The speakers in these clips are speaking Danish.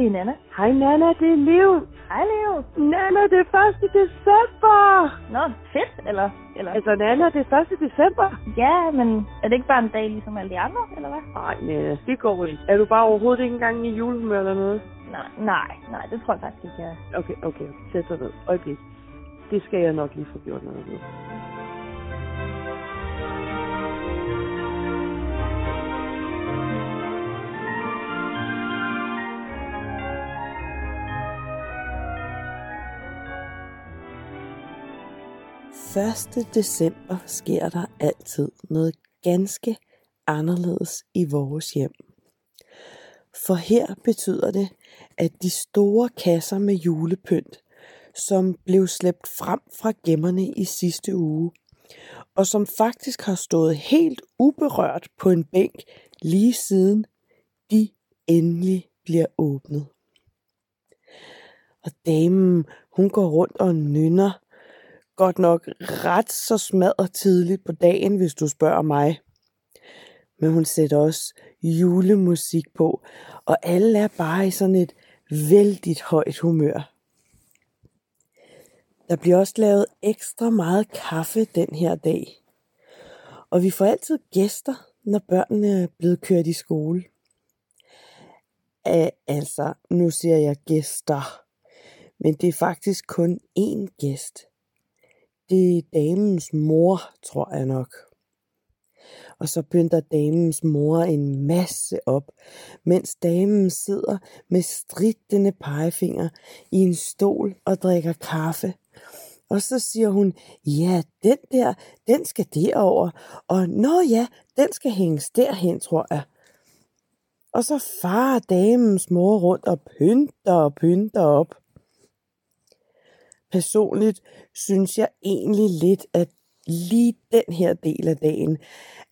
Det er Nana. Hej Nana, det er Liv. Hej, Leo. Nana, det er 1. december. Nå, fedt, eller? eller? Altså Nana, det er 1. december. Ja, men er det ikke bare en dag ligesom alle de andre, eller hvad? Nej, Nana, det går ikke. Er du bare overhovedet ikke engang i julehumør eller noget? Nej, nej, nej, det tror jeg faktisk ikke, jeg er. Okay, okay, okay. Sæt dig ned. Øjeblik. Det skal jeg nok lige få gjort noget ved. Første december sker der altid noget ganske anderledes i vores hjem. For her betyder det, at de store kasser med julepynt, som blev slæbt frem fra gemmerne i sidste uge, og som faktisk har stået helt uberørt på en bænk lige siden, de endelig bliver åbnet. Og damen, hun går rundt og nynner, godt nok ret så smadret tidligt på dagen, hvis du spørger mig. Men hun sætter også julemusik på, og alle er bare i sådan et vældigt højt humør. Der bliver også lavet ekstra meget kaffe den her dag. Og vi får altid gæster, når børnene er blevet kørt i skole. Æ, altså, nu siger jeg gæster. Men det er faktisk kun én gæst. Det er damens mor, tror jeg nok. Og så pynter damens mor en masse op, mens damen sidder med stridtende pegefinger i en stol og drikker kaffe. Og så siger hun, ja, den der, den skal derover. Og nå ja, den skal hænges derhen, tror jeg. Og så farer damens mor rundt og pynter og pynter op. Personligt synes jeg egentlig lidt, at lige den her del af dagen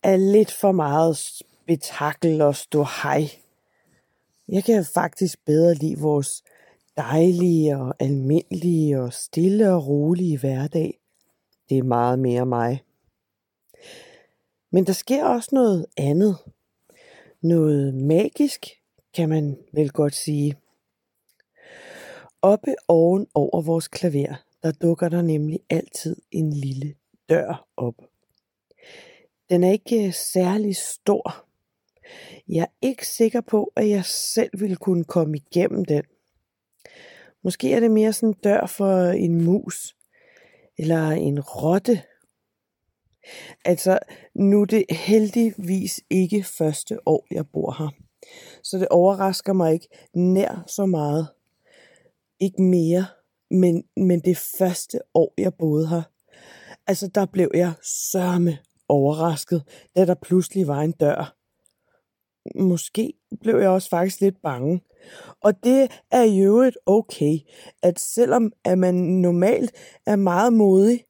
er lidt for meget spektakel og stå hej. Jeg kan faktisk bedre lide vores dejlige og almindelige og stille og rolige hverdag. Det er meget mere mig. Men der sker også noget andet. Noget magisk, kan man vel godt sige. Oppe oven over vores klaver, der dukker der nemlig altid en lille dør op. Den er ikke øh, særlig stor. Jeg er ikke sikker på, at jeg selv ville kunne komme igennem den. Måske er det mere sådan en dør for en mus, eller en rotte. Altså, nu er det heldigvis ikke første år, jeg bor her. Så det overrasker mig ikke nær så meget. Ikke mere, men, men det første år, jeg boede her. Altså, der blev jeg sørme overrasket, da der pludselig var en dør. Måske blev jeg også faktisk lidt bange. Og det er jo øvrigt okay, at selvom at man normalt er meget modig,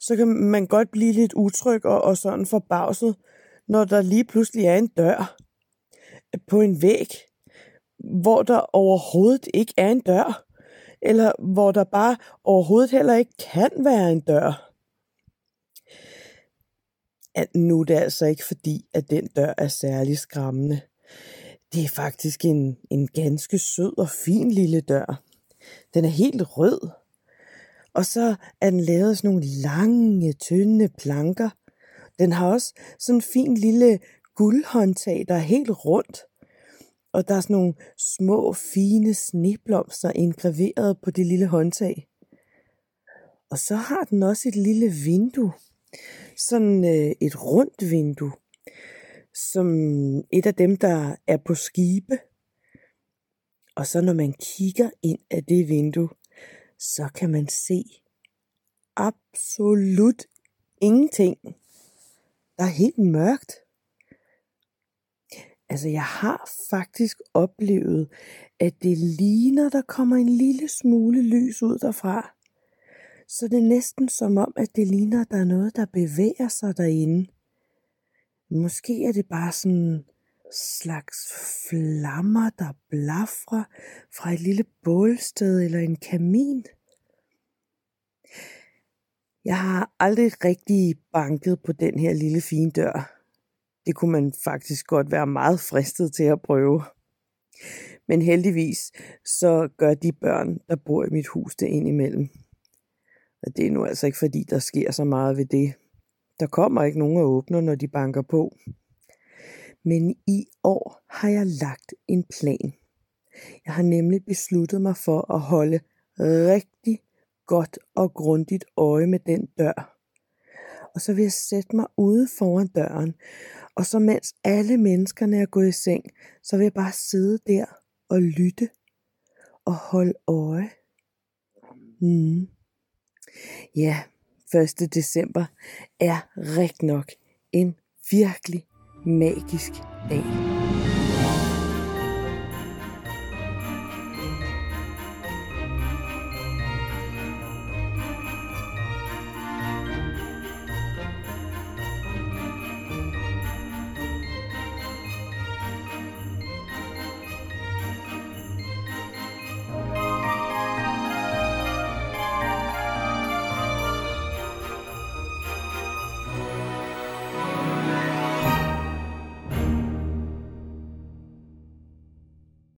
så kan man godt blive lidt utryg og, og sådan forbavset, når der lige pludselig er en dør på en væg, hvor der overhovedet ikke er en dør, eller hvor der bare overhovedet heller ikke kan være en dør. At nu er det altså ikke fordi, at den dør er særlig skræmmende. Det er faktisk en, en ganske sød og fin lille dør. Den er helt rød. Og så er den lavet af sådan nogle lange, tynde planker. Den har også sådan en fin lille guldhåndtag, der er helt rundt. Og der er sådan nogle små, fine sneblomster indgraveret på det lille håndtag. Og så har den også et lille vindue. Sådan øh, et rundt vindue som et af dem, der er på skibe. Og så når man kigger ind af det vindue, så kan man se absolut ingenting. Der er helt mørkt. Altså, jeg har faktisk oplevet, at det ligner, der kommer en lille smule lys ud derfra. Så det er næsten som om, at det ligner, at der er noget, der bevæger sig derinde. Måske er det bare sådan slags flammer, der blafrer fra et lille bålsted eller en kamin. Jeg har aldrig rigtig banket på den her lille fine dør. Det kunne man faktisk godt være meget fristet til at prøve. Men heldigvis, så gør de børn, der bor i mit hus, det indimellem. Og det er nu altså ikke, fordi der sker så meget ved det. Der kommer ikke nogen og åbner, når de banker på. Men i år har jeg lagt en plan. Jeg har nemlig besluttet mig for at holde rigtig godt og grundigt øje med den dør. Og så vil jeg sætte mig ude foran døren, og så mens alle menneskerne er gået i seng, så vil jeg bare sidde der og lytte og holde øje. Mm. Ja, 1. december er rigtig nok en virkelig magisk dag.